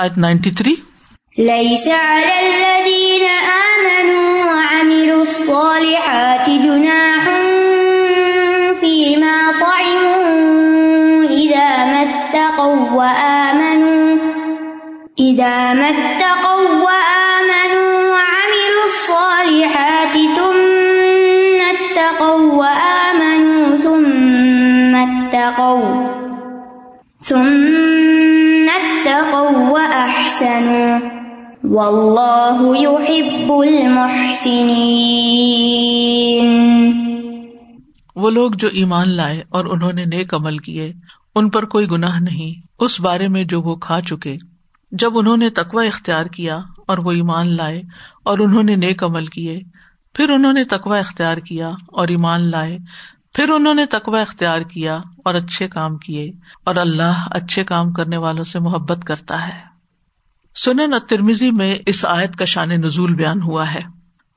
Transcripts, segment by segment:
آیت ninety three. ليس على الذين آمنوا وعملوا الصالحات جناح فيما طعموا إذا ما اتقوا وآمنوا إذا ما اتقوا وآمنوا وعملوا الصالحات ثم اتقوا وآمنوا ثم اتقوا ثم وأحسنوا واللہ يحب المحسنین وہ لوگ جو ایمان لائے اور انہوں نے نیک عمل کیے، ان پر کوئی گناہ نہیں، اس بارے میں جو وہ کھا چکے۔ جب انہوں نے تقوی اختیار کیا اور وہ ایمان لائے اور انہوں نے نیک عمل کیے، پھر انہوں نے تقوی اختیار کیا اور ایمان لائے۔ پھر انہوں نے تقوی اختیار کیا اور اچھے کام کیے۔ اور اللہ اچھے کام کرنے والوں سے محبت کرتا ہے۔ سنن ترمیزی میں اس آیت کا شان نزول بیان ہوا ہے۔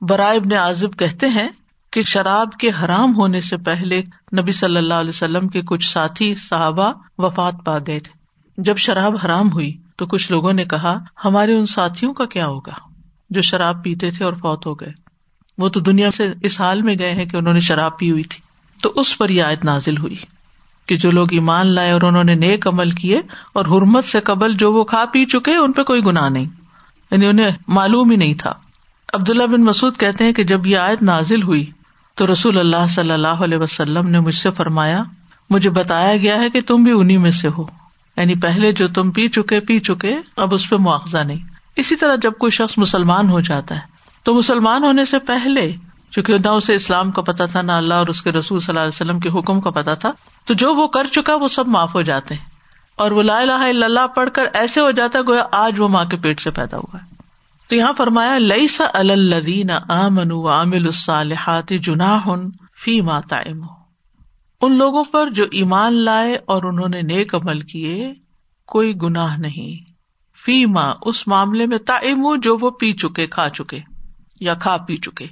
برائے ابن عازب کہتے ہیں کہ شراب کے حرام ہونے سے پہلے نبی صلی اللہ علیہ وسلم کے کچھ ساتھی صحابہ وفات پا گئے تھے۔ جب شراب حرام ہوئی تو کچھ لوگوں نے کہا، ہمارے ان ساتھیوں کا کیا ہوگا جو شراب پیتے تھے اور فوت ہو گئے؟ وہ تو دنیا سے اس حال میں گئے ہیں کہ انہوں نے شراب پی ہوئی تھی۔ تو اس پر یہ آیت نازل ہوئی۔ کہ جو لوگ ایمان لائے اور انہوں نے نیک عمل کیے اور حرمت سے قبل جو وہ کھا پی چکے ان پہ کوئی گناہ نہیں۔ یعنی انہیں معلوم ہی نہیں تھا۔ عبداللہ بن مسعد کہتے ہیں کہ جب یہ آیت نازل ہوئی تو رسول اللہ صلی اللہ علیہ وسلم نے مجھ سے فرمایا، مجھے بتایا گیا ہے کہ تم بھی انہیں میں سے ہو۔ یعنی پہلے جو تم پی چکے پی چکے، اب اس پہ مواخذہ نہیں۔ اسی طرح جب کوئی شخص مسلمان ہو جاتا ہے، تو مسلمان ہونے سے پہلے چونکہ نہ اسے اسلام کا پتا تھا، نہ اللہ اور اس کے رسول صلی اللہ علیہ وسلم کے حکم کا پتا تھا۔ تو جو وہ کر چکا، وہ سب معاف ہو جاتے ہیں۔ اور وہ لا الہ الا اللہ پڑھ کر ایسے ہو جاتا گویا آج وہ ماں کے پیٹ سے پیدا ہوا ہے۔ تو یہاں فرمایا لئی سا الدین آمن عامل الصالحات جناح فی ماتا ان لوگوں پر جو ایمان لائے اور انہوں نے نیک عمل کیے، کوئی گناہ نہیں۔ فی ماں اس معاملے میں تائم جو وہ پی چکے، کھا چکے یا کھا پی چکے۔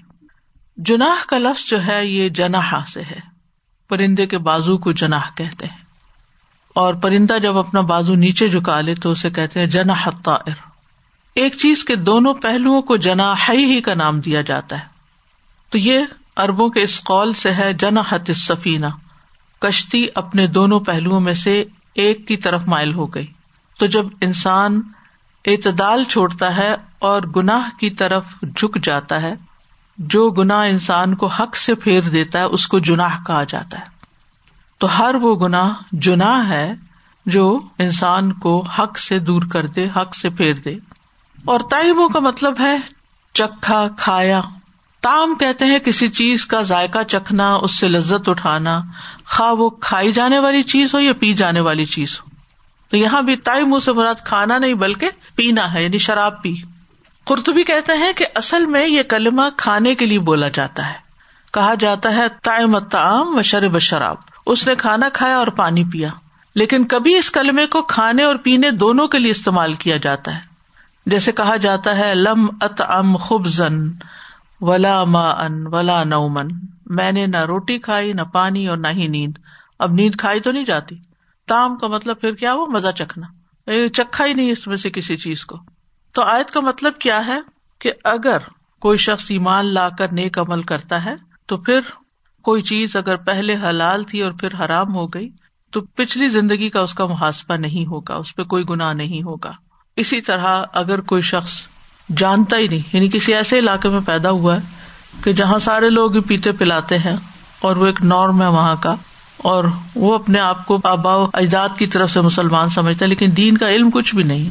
جناح کا لفظ جو ہے یہ جناح سے ہے۔ پرندے کے بازو کو جناح کہتے ہیں۔ اور پرندہ جب اپنا بازو نیچے جھکا لے تو اسے کہتے ہیں جنا طائر ایک چیز کے دونوں پہلوؤں کو جنا ہی کا نام دیا جاتا ہے۔ تو یہ اربوں کے اس قول سے ہے جنا حت سفینہ کشتی اپنے دونوں پہلوؤں میں سے ایک کی طرف مائل ہو گئی۔ تو جب انسان اعتدال چھوڑتا ہے اور گناہ کی طرف جھک جاتا ہے جو گنا انسان کو حق سے پھیر دیتا ہے، اس کو جناح کہا جاتا ہے۔ تو ہر وہ گنا جناح ہے جو انسان کو حق سے دور کر دے، حق سے پھیر دے۔ اور تائبوں کا مطلب ہے چکھا، کھایا۔ تام کہتے ہیں کسی چیز کا ذائقہ چکھنا، اس سے لذت اٹھانا، خواہ وہ کھائی جانے والی چیز ہو یا پی جانے والی چیز ہو۔ تو یہاں بھی تائی منہ سے مراد کھانا نہیں، بلکہ پینا ہے یعنی شراب پی۔ قرطبی کہتے ہیں کہ اصل میں یہ کلمہ کھانے کے لیے بولا جاتا ہے۔ کہا جاتا ہے تائم تعام و شرب شراب اس نے کھانا کھایا اور پانی پیا۔ لیکن کبھی اس کلمے کو کھانے اور پینے دونوں کے لیے استعمال کیا جاتا ہے۔ جیسے کہا جاتا ہے، لم ات ام خوب زن ولا ما ان ولا نومن میں نے نہ روٹی کھائی، نہ پانی اور نہ ہی نیند۔ اب نیند کھائی تو نہیں جاتی۔ تام کا مطلب پھر کیا وہ مزہ چکھنا۔ چکھا ہی نہیں اس میں سے کسی چیز کو۔ تو آیت کا مطلب کیا ہے کہ اگر کوئی شخص ایمان لا کر نیک عمل کرتا ہے، تو پھر کوئی چیز اگر پہلے حلال تھی اور پھر حرام ہو گئی، تو پچھلی زندگی کا اس کا محاسبہ نہیں ہوگا، اس پہ کوئی گنا نہیں ہوگا۔ اسی طرح اگر کوئی شخص جانتا ہی نہیں یعنی کسی ایسے علاقے میں پیدا ہوا ہے کہ جہاں سارے لوگ پیتے پلاتے ہیں اور وہ ایک نارم ہے وہاں کا، اور وہ اپنے آپ کو آبا اجداد کی طرف سے مسلمان سمجھتا ہے لیکن دین کا علم کچھ بھی نہیں۔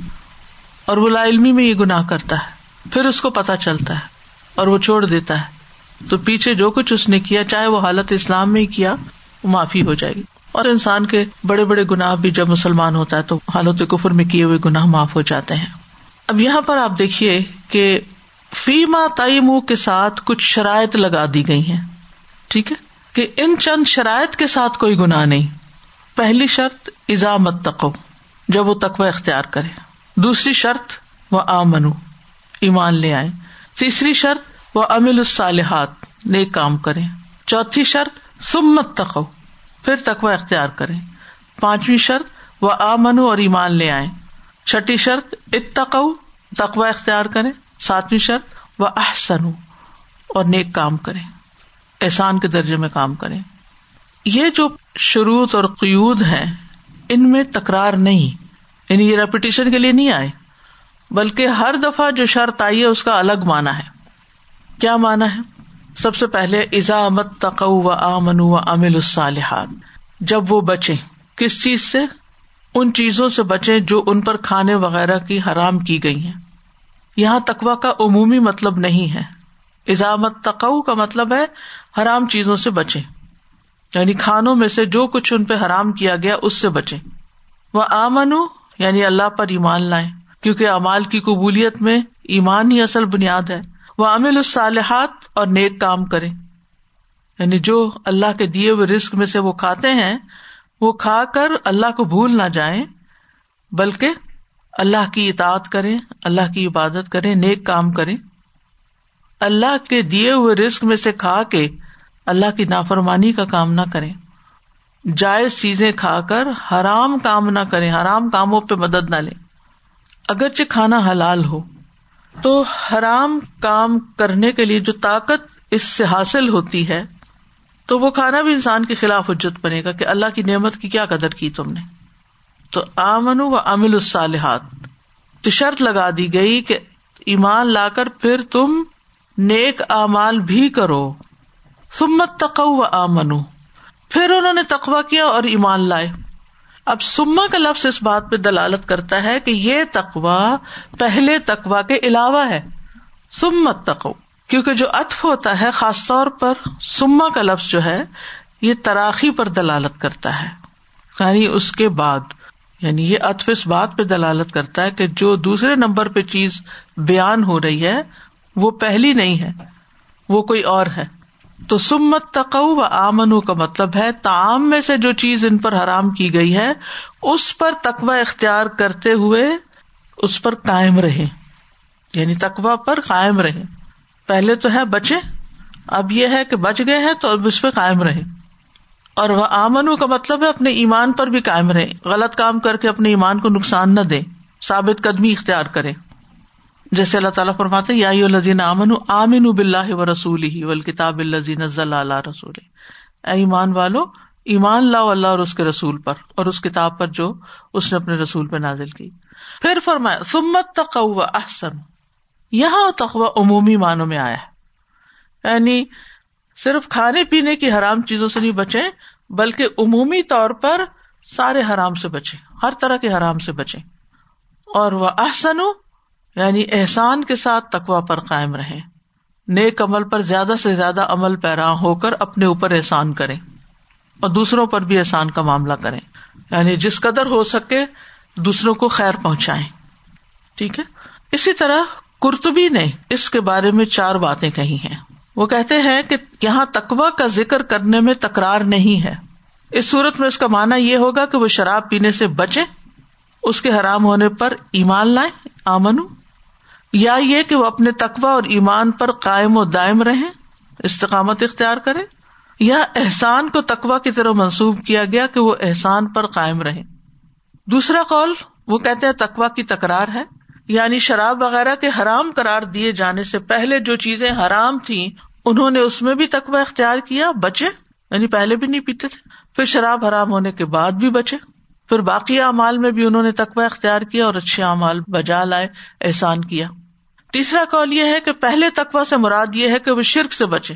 اور وہ لا علمی میں یہ گناہ کرتا ہے۔ پھر اس کو پتا چلتا ہے اور وہ چھوڑ دیتا ہے۔ تو پیچھے جو کچھ اس نے کیا، چاہے وہ حالت اسلام میں ہی کیا، وہ معافی ہو جائے گی۔ اور انسان کے بڑے بڑے گناہ بھی جب مسلمان ہوتا ہے تو حالت کفر میں کیے ہوئے گناہ معاف ہو جاتے ہیں۔ اب یہاں پر آپ دیکھیے کہ فیما تعیم کے ساتھ کچھ شرائط لگا دی گئی ہیں۔ ٹھیک ہے؟ کہ ان چند شرائط کے ساتھ کوئی گناہ نہیں۔ پہلی شرط ایزامت تقو جب وہ تقوی اختیار کرے۔ دوسری شرط وہ آمنو، ایمان لے آئے تیسری شرط وہ امل الصالحات، نیک کام کرے چوتھی شرط سمت تقو پھر تقوی اختیار کرے پانچویں شرط وہ آمنو اور ایمان لے آئے چھٹی شرط اتقو تقوا اختیار کرے ساتویں شرط وہ احسن اور نیک کام کرے احسان کے درجے میں کام کرے یہ جو شروط اور قیود ہیں، ان میں تکرار نہیں۔ یعنی یہ ریپوٹیشن کے لیے نہیں آئے، بلکہ ہر دفعہ جو شرط آئی ہے، اس کا الگ مانا ہے۔ کیا مانا ہے؟ سب سے پہلے ایزامت تقو و آمن و امل الصالحات، جب وہ بچے کس چیز سے؟ ان چیزوں سے بچے جو ان پر کھانے وغیرہ کی حرام کی گئی ہیں۔ یہاں تقوا کا عمومی مطلب نہیں ہے۔ ایزامت تقو کا مطلب ہے، حرام چیزوں سے بچے یعنی کھانوں میں سے جو کچھ ان پہ حرام کیا گیا، اس سے بچے وہ آمن یعنی اللہ پر ایمان لائے کیونکہ امال کی قبولیت میں ایمان ہی اصل بنیاد ہے۔ وہ عامل الصالحات اور نیک کام کرے یعنی جو اللہ کے دیے ہوئے رسک میں سے وہ کھاتے ہیں، وہ کھا کر اللہ کو بھول نہ جائیں، بلکہ اللہ کی اطاعت کرے اللہ کی عبادت کرے نیک کام کرے اللہ کے دیے ہوئے رسک میں سے کھا کے اللہ کی نافرمانی کا کام نہ کرے جائز چیزیں کھا کر حرام کام نہ کرے حرام کاموں پہ مدد نہ لے اگرچہ کھانا حلال ہو، تو حرام کام کرنے کے لیے جو طاقت اس سے حاصل ہوتی ہے، تو وہ کھانا بھی انسان کے خلاف اجت بنے گا کہ اللہ کی نعمت کی کیا قدر کی تم نے۔ تو آمن و امل الصالحات، تو شرط لگا دی گئی کہ ایمان لا کر پھر تم نیک اعمال بھی کرو۔ سمت تقو و آمنو پھر انہوں نے تقوا کیا اور ایمان لائے۔ اب سما کا لفظ اس بات پہ دلالت کرتا ہے کہ یہ تقوا پہلے تقوا کے علاوہ ہے۔ سمت تقو کیونکہ جو اطف ہوتا ہے خاص طور پر سما کا لفظ جو ہے، یہ تراخی پر دلالت کرتا ہے۔ یعنی اس کے بعد یعنی یہ اطف اس بات پہ دلالت کرتا ہے کہ جو دوسرے نمبر پہ چیز بیان ہو رہی ہے، وہ پہلی نہیں ہے، وہ کوئی اور ہے۔ تو سمت تقو و آمن کا مطلب ہے تعام میں سے جو چیز ان پر حرام کی گئی ہے، اس پر تقوا اختیار کرتے ہوئے اس پر قائم رہے یعنی تقوا پر قائم رہے پہلے تو ہے بچے، اب یہ ہے کہ بچ گئے ہیں تو اب اس پہ قائم رہے اور وہ آمن کا مطلب ہے اپنے ایمان پر بھی قائم رہے غلط کام کر کے اپنے ایمان کو نقصان نہ دے ثابت قدمی اختیار کرے جیسے اللہ تعالیٰ فرماتے یا الزین امن آمن بلّہ و رسول ہی و الکتاب الزین اللہ رسول اے ایمان والو، ایمان لا اللہ اور اس کے رسول پر اور اس کتاب پر جو اس نے اپنے رسول پہ نازل کی۔ پھر فرمایا سمت تقو احسن یہاں تقوا عمومی معنوں میں آیا ہے۔ یعنی صرف کھانے پینے کی حرام چیزوں سے نہیں بچے بلکہ عمومی طور پر سارے حرام سے بچے ہر طرح کے حرام سے بچے اور وہ احسن یعنی احسان کے ساتھ تقوا پر قائم رہے نیک عمل پر زیادہ سے زیادہ عمل پیرا ہو کر اپنے اوپر احسان کرے اور دوسروں پر بھی احسان کا معاملہ کرے یعنی جس قدر ہو سکے دوسروں کو خیر پہنچائے ٹھیک ہے؟ اسی طرح کرتبی نے اس کے بارے میں چار باتیں کہی ہیں۔ وہ کہتے ہیں کہ یہاں تقوا کا ذکر کرنے میں تکرار نہیں ہے۔ اس صورت میں اس کا مانا یہ ہوگا کہ وہ شراب پینے سے بچے اس کے حرام ہونے پر ایمان لائے آمن یا یہ کہ وہ اپنے تقوا اور ایمان پر قائم و دائم رہے استقامت اختیار کرے یا احسان کو تقوا کی طرح منسوب کیا گیا کہ وہ احسان پر قائم رہے دوسرا قول، وہ کہتے ہیں تقوا کی تکرار ہے یعنی شراب وغیرہ کے حرام قرار دیے جانے سے پہلے جو چیزیں حرام تھیں، انہوں نے اس میں بھی تقوا اختیار کیا، بچے یعنی پہلے بھی نہیں پیتے تھے، پھر شراب حرام ہونے کے بعد بھی بچے، پھر باقی اعمال میں بھی انہوں نے تقوا اختیار کیا اور اچھے اعمال بجا لائے، احسان کیا۔ تیسرا کال یہ ہے کہ پہلے تقوا سے مراد یہ ہے کہ وہ شرک سے بچے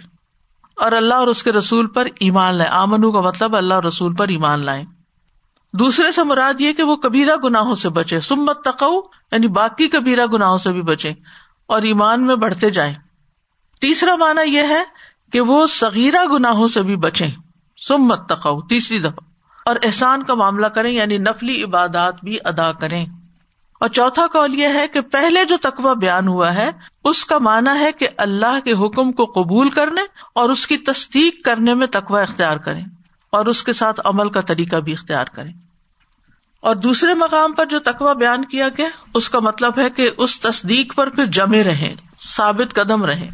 اور اللہ اور اس کے رسول پر ایمان لائے آمنو کا مطلب اللہ اور رسول پر ایمان لائے دوسرے سے مراد یہ کہ وہ کبیرہ گناہوں سے بچے۔ سمت تقو یعنی باقی کبیرہ گناہوں سے بھی بچے اور ایمان میں بڑھتے جائیں۔ تیسرا مانا یہ ہے کہ وہ سغیرہ گناہوں سے بھی بچے سمت تقو تیسری دفعہ۔ اور احسان کا معاملہ کریں یعنی نفلی عبادات بھی ادا کریں۔ اور چوتھا کال یہ ہے کہ پہلے جو تقوی بیان ہوا ہے، اس کا مانا ہے کہ اللہ کے حکم کو قبول کرنے اور اس کی تصدیق کرنے میں تقوی اختیار کریں اور اس کے ساتھ عمل کا طریقہ بھی اختیار کریں۔ اور دوسرے مقام پر جو تقوی بیان کیا گیا، اس کا مطلب ہے کہ اس تصدیق پر پھر جمے رہے ثابت قدم رہے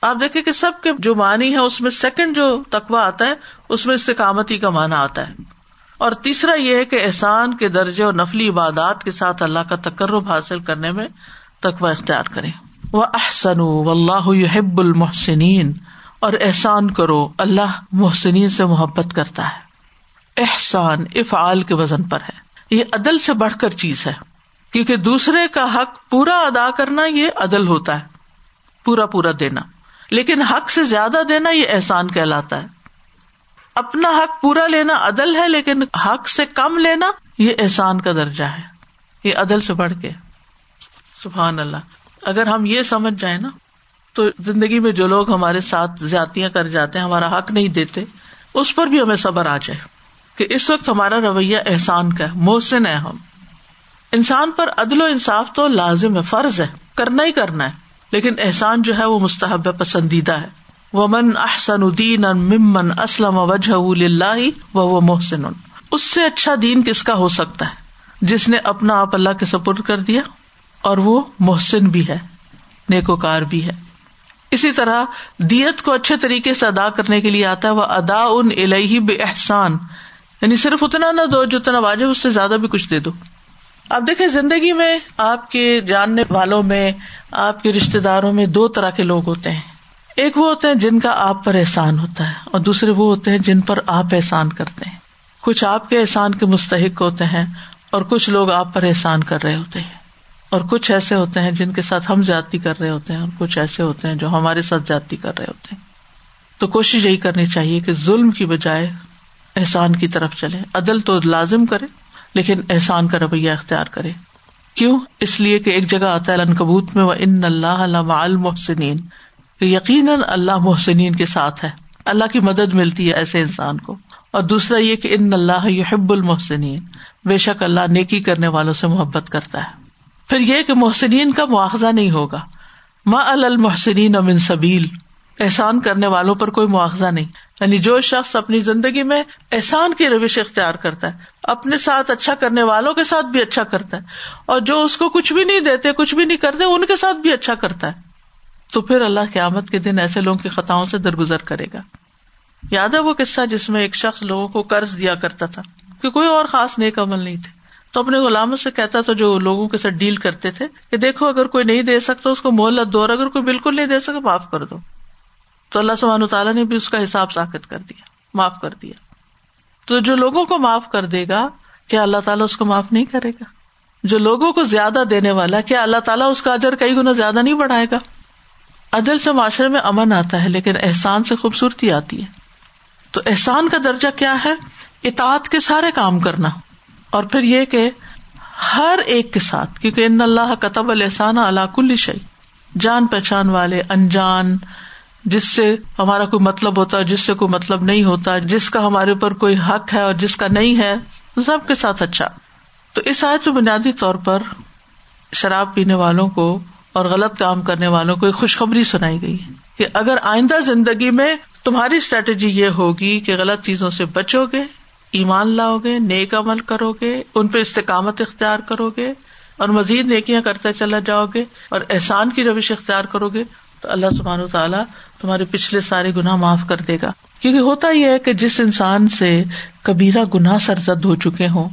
آپ دیکھیں کہ سب کے جو معنی ہے اس میں سیکنڈ جو تقوی آتا ہے، اس میں استقامتی کا معنی آتا ہے۔ اور تیسرا یہ ہے کہ احسان کے درجے اور نفلی عبادات کے ساتھ اللہ کا تقرب حاصل کرنے میں تقوی اختیار کرے وہ احسن و اللہ حب المحسنین۔ اور احسان کرو، اللہ محسنین سے محبت کرتا ہے۔ احسان، افعال کے وزن پر ہے۔ یہ عدل سے بڑھ کر چیز ہے۔ کیونکہ دوسرے کا حق پورا ادا کرنا یہ عدل ہوتا ہے۔ پورا پورا دینا۔ لیکن حق سے زیادہ دینا یہ احسان کہلاتا ہے۔ اپنا حق پورا لینا عدل ہے، لیکن حق سے کم لینا یہ احسان کا درجہ ہے۔ یہ عدل سے بڑھ کے۔ سبحان اللہ۔ اگر ہم یہ سمجھ جائیں نا، تو زندگی میں جو لوگ ہمارے ساتھ زیادتیاں کر جاتے ہیں، ہمارا حق نہیں دیتے، اس پر بھی ہمیں صبر آ جائے۔ کہ اس وقت ہمارا رویہ احسان کا ہے، محسن ہے ہم۔ انسان پر عدل و انصاف تو لازم ہے، فرض ہے، کرنا ہی کرنا ہے۔ لیکن احسان جو ہے، وہ مستحب پسندیدہ ہے۔ وہ من احسن الدین ممن اسلم وجہ وہ محسن۔ اس سے اچھا دین کس کا ہو سکتا ہے؟ جس نے اپنا آپ اللہ کے سپورٹ کر دیا اور وہ محسن بھی ہے، نیکوکار بھی ہے۔ اسی طرح دیت کو اچھے طریقے سے ادا کرنے کے لیے آتا ہے وہ ادا ان الہی بے احسان یعنی صرف اتنا نہ دو جتنا واجب، اس سے زیادہ بھی کچھ دے دو۔ اب دیکھیں زندگی میں آپ کے جاننے والوں میں، آپ کے رشتے داروں میں دو طرح کے لوگ ہوتے ہیں۔ ایک وہ ہوتے ہیں جن کا آپ پر احسان ہوتا ہے اور دوسرے وہ ہوتے ہیں جن پر آپ احسان کرتے ہیں۔ کچھ آپ کے احسان کے مستحق ہوتے ہیں اور کچھ لوگ آپ پر احسان کر رہے ہوتے ہیں۔ اور کچھ ایسے ہوتے ہیں جن کے ساتھ ہم جاتی کر رہے ہوتے ہیں اور کچھ ایسے ہوتے ہیں جو ہمارے ساتھ جاتی کر رہے ہوتے ہیں۔ تو کوشش یہی کرنی چاہیے کہ ظلم کی بجائے احسان کی طرف چلے۔ عدل تو لازم کرے، لیکن احسان کا رویہ اختیار کرے۔ کیوں؟ اس لیے کہ ایک جگہ آتا ہے کبوت میں وہ ان اللہ محسنین یقیناً اللہ محسنین کے ساتھ ہے۔ اللہ کی مدد ملتی ہے ایسے انسان کو۔ اور دوسرا یہ کہ ان اللہ یحب المحسنین۔ بے شک اللہ نیکی کرنے والوں سے محبت کرتا ہے۔ پھر یہ کہ محسنین کا مواخذہ نہیں ہوگا۔ ما المحسنین امن سبیل۔ احسان کرنے والوں پر کوئی مواخذہ نہیں۔ یعنی جو شخص اپنی زندگی میں احسان کی روش اختیار کرتا ہے، اپنے ساتھ اچھا کرنے والوں کے ساتھ بھی اچھا کرتا ہے۔ اور جو اس کو کچھ بھی نہیں دیتے، کچھ بھی نہیں کرتے، ان کے ساتھ بھی اچھا کرتا ہے۔ تو پھر اللہ قیامت کے دن ایسے لوگوں کی خطاؤں سے درگزر کرے گا۔ یاد ہے وہ قصہ جس میں ایک شخص لوگوں کو قرض دیا کرتا تھا کہ کوئی اور خاص نیک عمل نہیں تھے۔ تو اپنے غلاموں سے کہتا تھا جو لوگوں کے ساتھ ڈیل کرتے تھے کہ دیکھو اگر کوئی نہیں دے سکتا اس کو مہلت دو اور اگر کوئی بالکل نہیں دے سکتا معاف کر دو۔ تو اللہ سبحانہ تعالیٰ نے بھی اس کا حساب ساخت کر دیا، معاف کر دیا۔ تو جو لوگوں کو معاف کر دے گا، کیا اللہ تعالیٰ اس کو معاف نہیں کرے گا؟ جو لوگوں کو زیادہ دینے والا، کیا اللہ تعالیٰ اس کا اجر کئی گنا زیادہ نہیں بڑھائے گا؟ عدل سے معاشرے میں امن آتا ہے، لیکن احسان سے خوبصورتی آتی ہے۔ تو احسان کا درجہ کیا ہے؟ اطاعت کے سارے کام کرنا۔ اور پھر یہ کہ ہر ایک کے ساتھ، کیونکہ ان اللہ قطب الحسان اللہ کل شعی جان پہچان والے، انجان، جس سے ہمارا کوئی مطلب ہوتا ہے جس سے کوئی مطلب نہیں ہوتا، جس کا ہمارے اوپر کوئی حق ہے اور جس کا نہیں ہے، سب کے ساتھ اچھا۔ تو اس آیت میں بنیادی طور پر شراب پینے والوں کو اور غلط کام کرنے والوں کو ایک خوشخبری سنائی گئی کہ اگر آئندہ زندگی میں تمہاری اسٹریٹجی یہ ہوگی کہ غلط چیزوں سے بچو گے، ایمان لاؤ گے، نیک عمل کرو گے، ان پہ استقامت اختیار کرو گے اور مزید نیکیاں کرتے چلا جاؤ گے اور احسان کی روش اختیار کرو گے، تو اللہ سبحان و تعالیٰ تمہارے پچھلے سارے گناہ معاف کر دے گا۔ کیونکہ ہوتا یہ ہے کہ جس انسان سے کبیرا گناہ سرزد ہو چکے ہوں،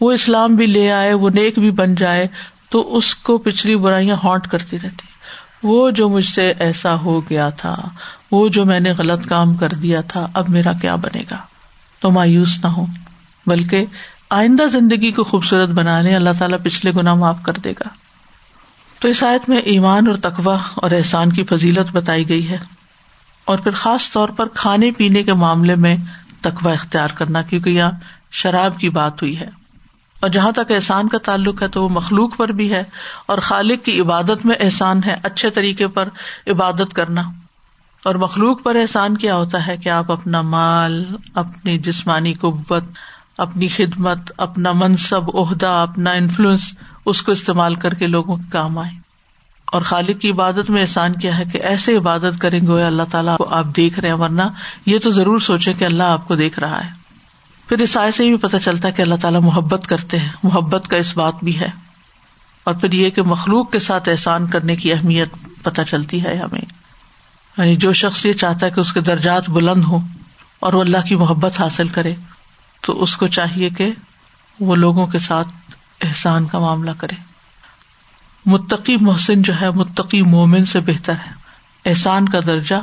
وہ اسلام بھی لے آئے، وہ نیک بھی بن جائے تو اس کو پچھلی برائیاں ہانٹ کرتی رہتی۔ وہ جو مجھ سے ایسا ہو گیا تھا، وہ جو میں نے غلط کام کر دیا تھا، اب میرا کیا بنے گا؟ تو مایوس نہ ہو بلکہ آئندہ زندگی کو خوبصورت بنانے اللہ تعالیٰ پچھلے گنا معاف کر دے گا۔ تو اس آیت میں ایمان اور تقوا اور احسان کی فضیلت بتائی گئی ہے۔ اور پھر خاص طور پر کھانے پینے کے معاملے میں تقوا اختیار کرنا، کیونکہ یہاں شراب کی بات ہوئی ہے۔ اور جہاں تک احسان کا تعلق ہے تو وہ مخلوق پر بھی ہے اور خالق کی عبادت میں احسان ہے، اچھے طریقے پر عبادت کرنا۔ اور مخلوق پر احسان کیا ہوتا ہے کہ آپ اپنا مال، اپنی جسمانی قوت، اپنی خدمت، اپنا منصب، عہدہ، اپنا انفلوئنس اس کو استعمال کر کے لوگوں کے کام آئے۔ اور خالق کی عبادت میں احسان کیا ہے کہ ایسے عبادت کریں گے اللہ تعالیٰ کو آپ دیکھ رہے ہیں، ورنہ یہ تو ضرور سوچے کہ اللہ آپ کو دیکھ رہا ہے۔ پھر اس آئے سے بھی پتہ چلتا ہے کہ اللہ تعالیٰ محبت کرتے ہیں۔ محبت کا اس بات بھی ہے۔ اور پھر یہ کہ مخلوق کے ساتھ احسان کرنے کی اہمیت پتہ چلتی ہے ہمیں۔ یعنی جو شخص یہ چاہتا ہے کہ اس کے درجات بلند ہو اور وہ اللہ کی محبت حاصل کرے، تو اس کو چاہیے کہ وہ لوگوں کے ساتھ احسان کا معاملہ کرے۔ متقی محسن جو ہے، متقی مومن سے بہتر ہے۔ احسان کا درجہ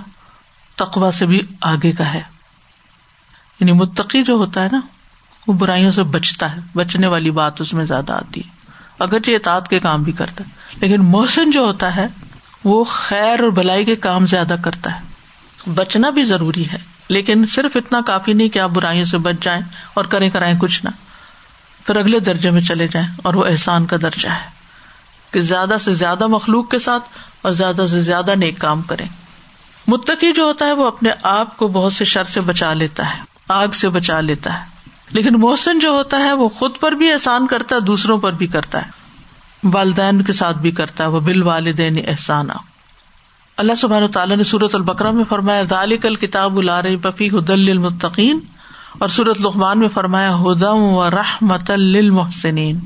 تقوا سے بھی آگے کا ہے۔ یعنی متقی جو ہوتا ہے نا، وہ برائیوں سے بچتا ہے، بچنے والی بات اس میں زیادہ آتی ہے۔ اگرچہ اطاعت کے کام بھی کرتا ہے، لیکن محسن جو ہوتا ہے، وہ خیر اور بلائی کے کام زیادہ کرتا ہے۔ بچنا بھی ضروری ہے، لیکن صرف اتنا کافی نہیں کہ آپ برائیوں سے بچ جائیں اور کریں کرائیں کچھ نہ۔ پھر اگلے درجے میں چلے جائیں اور وہ احسان کا درجہ ہے۔ کہ زیادہ سے زیادہ مخلوق کے ساتھ اور زیادہ سے زیادہ نیک کام کریں۔ متقی جو ہوتا ہے، وہ اپنے آپ کو بہت سے شر سے بچا لیتا ہے۔ آگ سے بچا لیتا ہے۔ لیکن محسن جو ہوتا ہے، وہ خود پر بھی احسان کرتا ہے، دوسروں پر بھی کرتا ہے۔ والدین کے ساتھ بھی کرتا ہے، وہ بال والدین احسان اللہ سبحانہ تعالیٰ نے سورت البکرا میں فرمایا، ذالک الکتاب الار بفی حدل المطقین اور سورت لقمان میں فرمایا ہدم و رحمت للمحسنین۔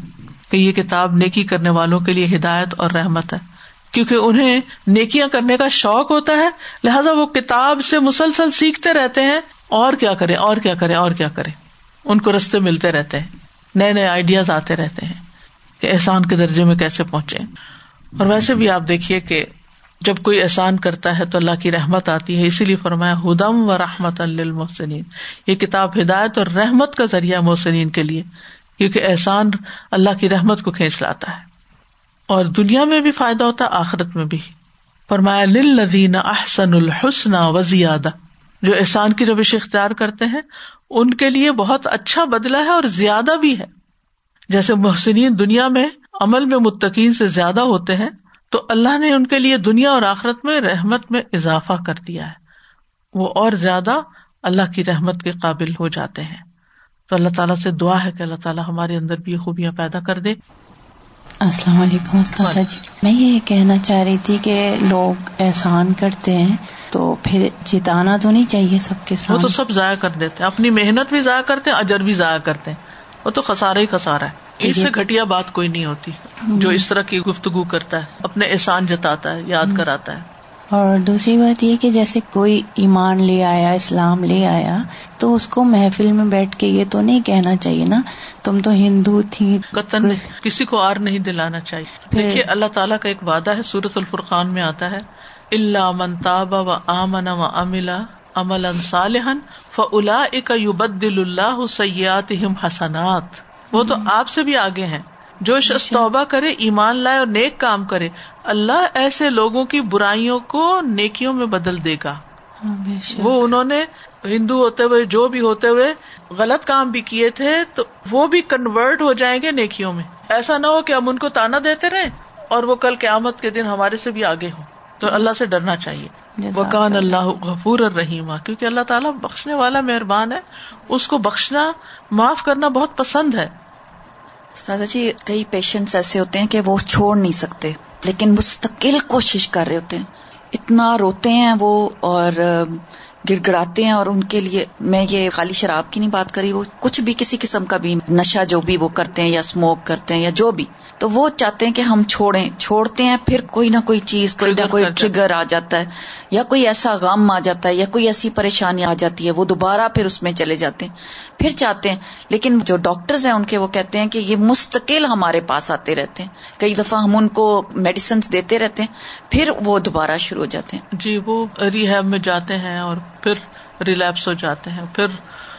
کہ یہ کتاب نیکی کرنے والوں کے لیے ہدایت اور رحمت ہے۔ کیونکہ انہیں نیکیاں کرنے کا شوق ہوتا ہے، لہٰذا وہ کتاب سے مسلسل سیکھتے رہتے ہیں۔ اور کیا کرے اور کیا کرے اور کیا کرے ان کو رستے ملتے رہتے ہیں، نئے نئے آئیڈیاز آتے رہتے ہیں کہ احسان کے درجے میں کیسے پہنچے اور ویسے بھی آپ دیکھیے کہ جب کوئی احسان کرتا ہے تو اللہ کی رحمت آتی ہے، اسی لیے فرمایا ہدم و رحمت المحسنین یہ کتاب ہدایت اور رحمت کا ذریعہ محسنین کے لیے، کیونکہ احسان اللہ کی رحمت کو کھینچ لاتا ہے۔ اور دنیا میں بھی فائدہ ہوتا ہے، آخرت میں بھی۔ فرمایا لدین احسن الحسن و زیادہ جو احسان کی روش اختیار کرتے ہیں، ان کے لیے بہت اچھا بدلا ہے اور زیادہ بھی ہے۔ جیسے محسنین دنیا میں عمل میں متقین سے زیادہ ہوتے ہیں، تو اللہ نے ان کے لیے دنیا اور آخرت میں رحمت میں اضافہ کر دیا ہے۔ وہ اور زیادہ اللہ کی رحمت کے قابل ہو جاتے ہیں۔ تو اللہ تعالیٰ سے دعا ہے کہ اللہ تعالیٰ ہمارے اندر بھی خوبیاں پیدا کر دے۔ السلام علیکم استاد جی۔ میں یہ کہنا چاہ رہی تھی کہ لوگ احسان کرتے ہیں تو پھر جتانا تو نہیں چاہیے سب کے ساتھ وہ تو سب ضائع کر دیتے ہیں۔ اپنی محنت بھی ضائع کرتے ہیں اجر بھی ضائع کرتے ہیں۔ وہ تو خسارا ہی خسارا ہے۔ اس سے گھٹیا بات کوئی نہیں ہوتی۔ جو اس طرح کی گفتگو کرتا ہے اپنے احسان جتاتا ہے یاد کراتا ہے۔ اور دوسری بات یہ کہ جیسے کوئی ایمان لے آیا اسلام لے آیا تو اس کو محفل میں بیٹھ کے یہ تو نہیں کہنا چاہیے نا تم تو ہندو تھی۔ قطن کسی کو آر نہیں دلانا چاہیے۔ دیکھیے اللہ تعالیٰ کا ایک وعدہ ہے سورت الفرقان میں آتا ہے۔ اللہ منتاب و آمن و املا امل صالحن فلا اک یبدل اللہ سیات حسنات۔ وہ تو آپ سے بھی آگے ہیں۔ جو شخص توبہ کرے ایمان لائے اور نیک کام کرے اللہ ایسے لوگوں کی برائیوں کو نیکیوں میں بدل دے گا۔ ہاں، وہ انہوں نے ہندو ہوتے ہوئے جو بھی ہوتے ہوئے غلط کام بھی کیے تھے تو وہ بھی کنورٹ ہو جائیں گے نیکیوں میں۔ ایسا نہ ہو کہ ہم ان کو تانا دیتے رہے اور وہ کل قیامت کے دن ہمارے سے بھی آگے ہوں۔ تو اللہ سے ڈرنا چاہیے۔ وہ کان اللہ غفور الرحیم کیونکہ اللہ تعالیٰ بخشنے والا مہربان ہے۔ اس کو بخشنا معاف کرنا بہت پسند ہے۔ سازا جی کئی پیشنٹس ایسے ہوتے ہیں کہ وہ چھوڑ نہیں سکتے لیکن مستقل کوشش کر رہے ہوتے ہیں۔ اتنا روتے ہیں وہ اور گڑ گڑاتے ہیں اور ان کے لیے میں یہ خالی شراب کی نہیں بات کری وہ کچھ بھی کسی قسم کا بھی نشہ جو بھی وہ کرتے ہیں یا اسموک کرتے ہیں یا جو بھی تو وہ چاہتے ہیں کہ ہم چھوڑیں چھوڑتے ہیں پھر کوئی نہ کوئی چیز کوئی نہ کوئی ٹریگر آ جاتا ہے یا کوئی ایسا غم آ جاتا ہے یا کوئی ایسی پریشانی آ جاتی ہے وہ دوبارہ پھر اس میں چلے جاتے ہیں۔ پھر چاہتے ہیں لیکن جو ڈاکٹرز ہیں ان کے وہ کہتے ہیں کہ یہ مستقل ہمارے پاس آتے رہتے ہیں۔ کئی دفعہ ہم ان کو میڈیسنس دیتے رہتے ہیں پھر وہ دوبارہ شروع ہو جاتے ہیں۔ جی وہ ریحیب میں جاتے ہیں اور پھر ریلیپس ہو جاتے ہیں، پھر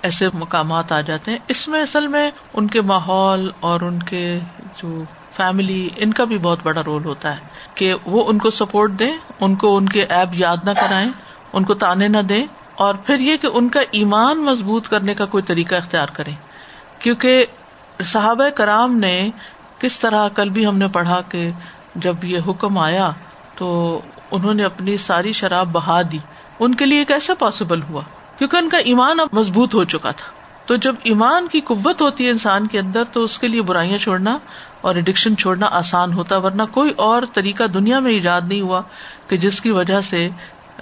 ایسے مقامات آ جاتے ہیں۔ اس میں اصل میں ان کے ماحول اور ان کے جو فیملی ان کا بھی بہت بڑا رول ہوتا ہے کہ وہ ان کو سپورٹ دیں، ان کو ان کے ایپ یاد نہ کرائیں، ان کو تانے نہ دیں اور پھر یہ کہ ان کا ایمان مضبوط کرنے کا کوئی طریقہ اختیار کریں۔ کیونکہ صحابہ کرام نے کس طرح کل بھی ہم نے پڑھا کہ جب یہ حکم آیا تو انہوں نے اپنی ساری شراب بہا دی۔ ان کے لیے کیسے پاسبل ہوا، کیونکہ ان کا ایمان اب مضبوط ہو چکا تھا۔ تو جب ایمان کی قوت ہوتی ہے انسان کے اندر، تو اس کے لیے برائیاں چھوڑنا اور اڈکشن چھوڑنا آسان ہوتا، ورنہ کوئی اور طریقہ دنیا میں ایجاد نہیں ہوا کہ جس کی وجہ سے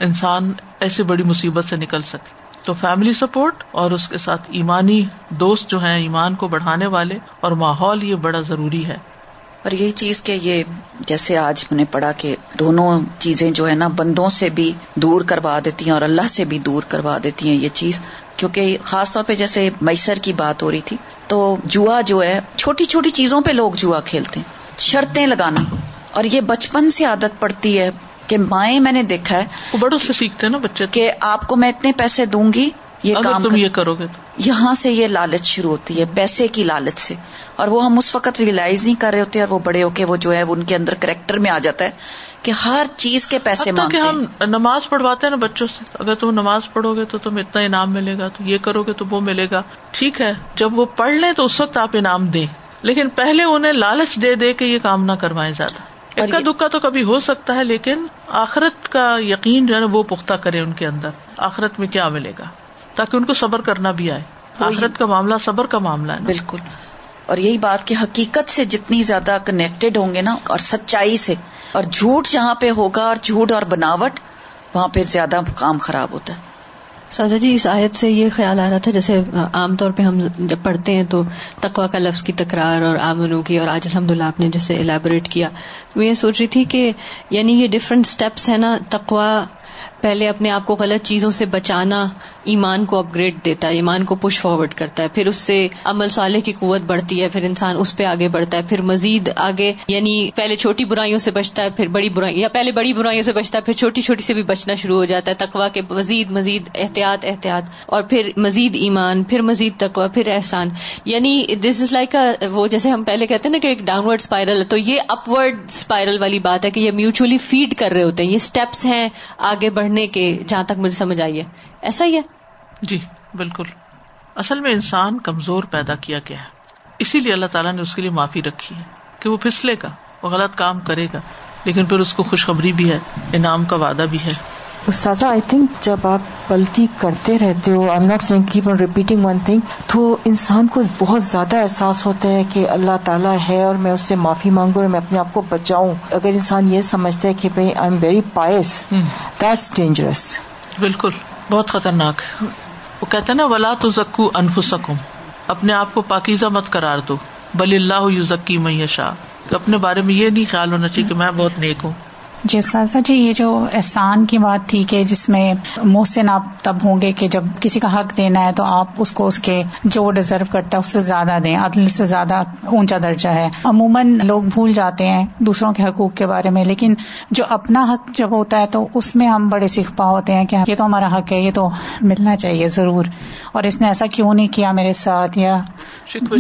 انسان ایسی بڑی مصیبت سے نکل سکے۔ تو فیملی سپورٹ اور اس کے ساتھ ایمانی دوست جو ہیں، ایمان کو بڑھانے والے اور ماحول یہ بڑا ضروری ہے۔ اور یہی چیز کہ یہ جیسے آج ہم نے پڑھا کہ دونوں چیزیں جو ہے نا بندوں سے بھی دور کروا دیتی ہیں اور اللہ سے بھی دور کروا دیتی ہیں یہ چیز کیونکہ خاص طور پہ جیسے میسر کی بات ہو رہی تھی تو جوا جو ہے چھوٹی چھوٹی چیزوں پہ لوگ جوا کھیلتے ہیں شرطیں لگانا۔ اور یہ بچپن سے عادت پڑتی ہے کہ مائیں میں نے دیکھا ہے بڑوں سے سیکھتے ہیں نا بچے۔ کہ آپ کو میں اتنے پیسے دوں گی یہ کام تم یہ کرو گے یہاں سے یہ لالچ شروع ہوتی ہے پیسے کی لالچ سے۔ اور وہ ہم اس وقت ریئلائز نہیں کر رہے ہوتے اور وہ بڑے ہو کے وہ جو ہے ان کے اندر کریکٹر میں آ جاتا ہے کہ ہر چیز کے پیسے مانگتے ہم نماز پڑھواتے ہیں نا بچوں سے۔ اگر تم نماز پڑھو گے تو تم اتنا انعام ملے گا تو یہ کرو گے تو وہ ملے گا۔ ٹھیک ہے جب وہ پڑھ لیں تو اس وقت آپ انعام دیں۔ لیکن پہلے انہیں لالچ دے دے کے یہ کام نہ کروائیں زیادہ۔ اکا دکا تو کبھی ہو سکتا ہے لیکن آخرت کا یقین جو ہے نا وہ پختہ کرے ان کے اندر۔ آخرت میں کیا ملے گا؟ تاکہ ان کو صبر کرنا بھی آئے۔ آخرت کا معاملہ صبر کا معاملہ ہے بالکل۔ اور یہی بات کہ حقیقت سے جتنی زیادہ کنیکٹڈ ہوں گے نا اور سچائی سے اور جھوٹ جہاں پہ ہوگا اور جھوٹ اور بناوٹ وہاں پہ زیادہ کام خراب ہوتا ہے۔ سازا جی اس آیت سے یہ خیال آ رہا تھا جیسے عام طور پہ ہم جب پڑھتے ہیں تو تقوا کا لفظ کی تکرار اور آمنوں کی اور آج الحمد للہ آپ نے جیسے الیبوریٹ کیا۔ میں یہ سوچ رہی تھی کہ یعنی یہ ڈفرینٹ اسٹیپس ہے نا تقوا پہلے اپنے آپ کو غلط چیزوں سے بچانا ایمان کو اپ گریڈ دیتا ہے، ایمان کو پش فارورڈ کرتا ہے، پھر اس سے عمل صالح کی قوت بڑھتی ہے، پھر انسان اس پہ آگے بڑھتا ہے، پھر مزید آگے یعنی پہلے چھوٹی برائیوں سے بچتا ہے، پھر بڑی برائی، یا پہلے بڑی برائیوں سے بچتا ہے، پھر چھوٹی چھوٹی سے بھی بچنا شروع ہو جاتا ہے تقوا کے مزید مزید احتیاط احتیاط، اور پھر مزید ایمان، پھر مزید تقوا پھر احسان۔ یعنی دس از لائک وہ جیسے ہم پہلے کہتے ہیں نا کہ ایک ڈاؤن ورڈ اسپائرل ہے، تو یہ اپورڈ اسپائرل والی بات ہے کہ یہ میوچلی فیڈ کر رہے ہوتے ہیں، یہ اسٹیپس ہیں آگے بڑھنے کے جہاں تک مجھے سمجھ آئی ہے۔ ایسا ہی ہے۔ جی بالکل۔ اصل میں انسان کمزور پیدا کیا گیا ہے۔ اسی لیے اللہ تعالیٰ نے اس کے لیے معافی رکھی ہے کہ وہ پھسلے گا، وہ غلط کام کرے گا، لیکن پھر اس کو خوشخبری بھی ہے، انعام کا وعدہ بھی ہے۔ استاذہ آئی تھنک جب آپ غلطی کرتے رہتے ہو I not saying keep on repeating one thing تو انسان کو بہت زیادہ احساس ہوتا ہے کہ اللہ تعالیٰ ہے اور میں اس سے معافی مانگوں اور میں اپنے آپ کو بچاؤں۔ اگر انسان یہ سمجھتا ہے کہ بھائی I am very pious that's dangerous بالکل بہت خطرناک۔ ہے وہ کہتے نا ولا تو زکو انفسکم اپنے آپ کو پاکیزہ مت کرار دو۔ بل اللہ یو ذکی میشا اپنے بارے میں یہ نہیں خیال ہونا چاہیے کہ میں بہت نیک ہوں۔ جی سازا جی یہ جو احسان کی بات تھی کہ جس میں محسن آپ تب ہوں گے کہ جب کسی کا حق دینا ہے تو آپ اس کو اس کے جو ڈیزرو کرتا ہے اس سے زیادہ دیں عدل سے زیادہ اونچا درجہ ہے۔ عموماً لوگ بھول جاتے ہیں دوسروں کے حقوق کے بارے میں لیکن جو اپنا حق جب ہوتا ہے تو اس میں ہم بڑے سیکھ پا ہوتے ہیں کہ یہ تو ہمارا حق ہے یہ تو ملنا چاہیے ضرور۔ اور اس نے ایسا کیوں نہیں کیا میرے ساتھ؟ یا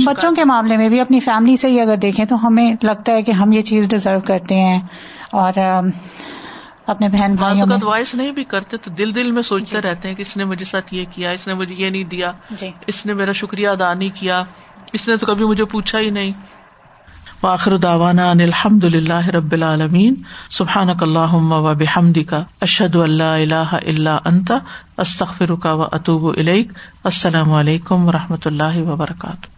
بچوں کے معاملے میں بھی اپنی فیملی سے ہی اگر دیکھیں تو ہمیں لگتا ہے کہ ہم یہ چیز ڈیزرو کرتے ہیں۔ اور اپنے بہن بھائی وائس نہیں بھی کرتے تو دل دل میں سوچتے جی۔ رہتے ہیں کہ اس نے مجھے ساتھ یہ کیا اس نے مجھے یہ نہیں دیا جی۔ اس نے میرا شکریہ ادا نہیں کیا اس نے تو کبھی مجھے پوچھا ہی نہیں واخر داوانا ان الحمد للہ رب العالمین سبحان اللہ و بحمد کا اشد اللہ اللہ اللہ انت استخر کا و اطوب السلام علیکم و رحمۃ اللہ وبرکاتہ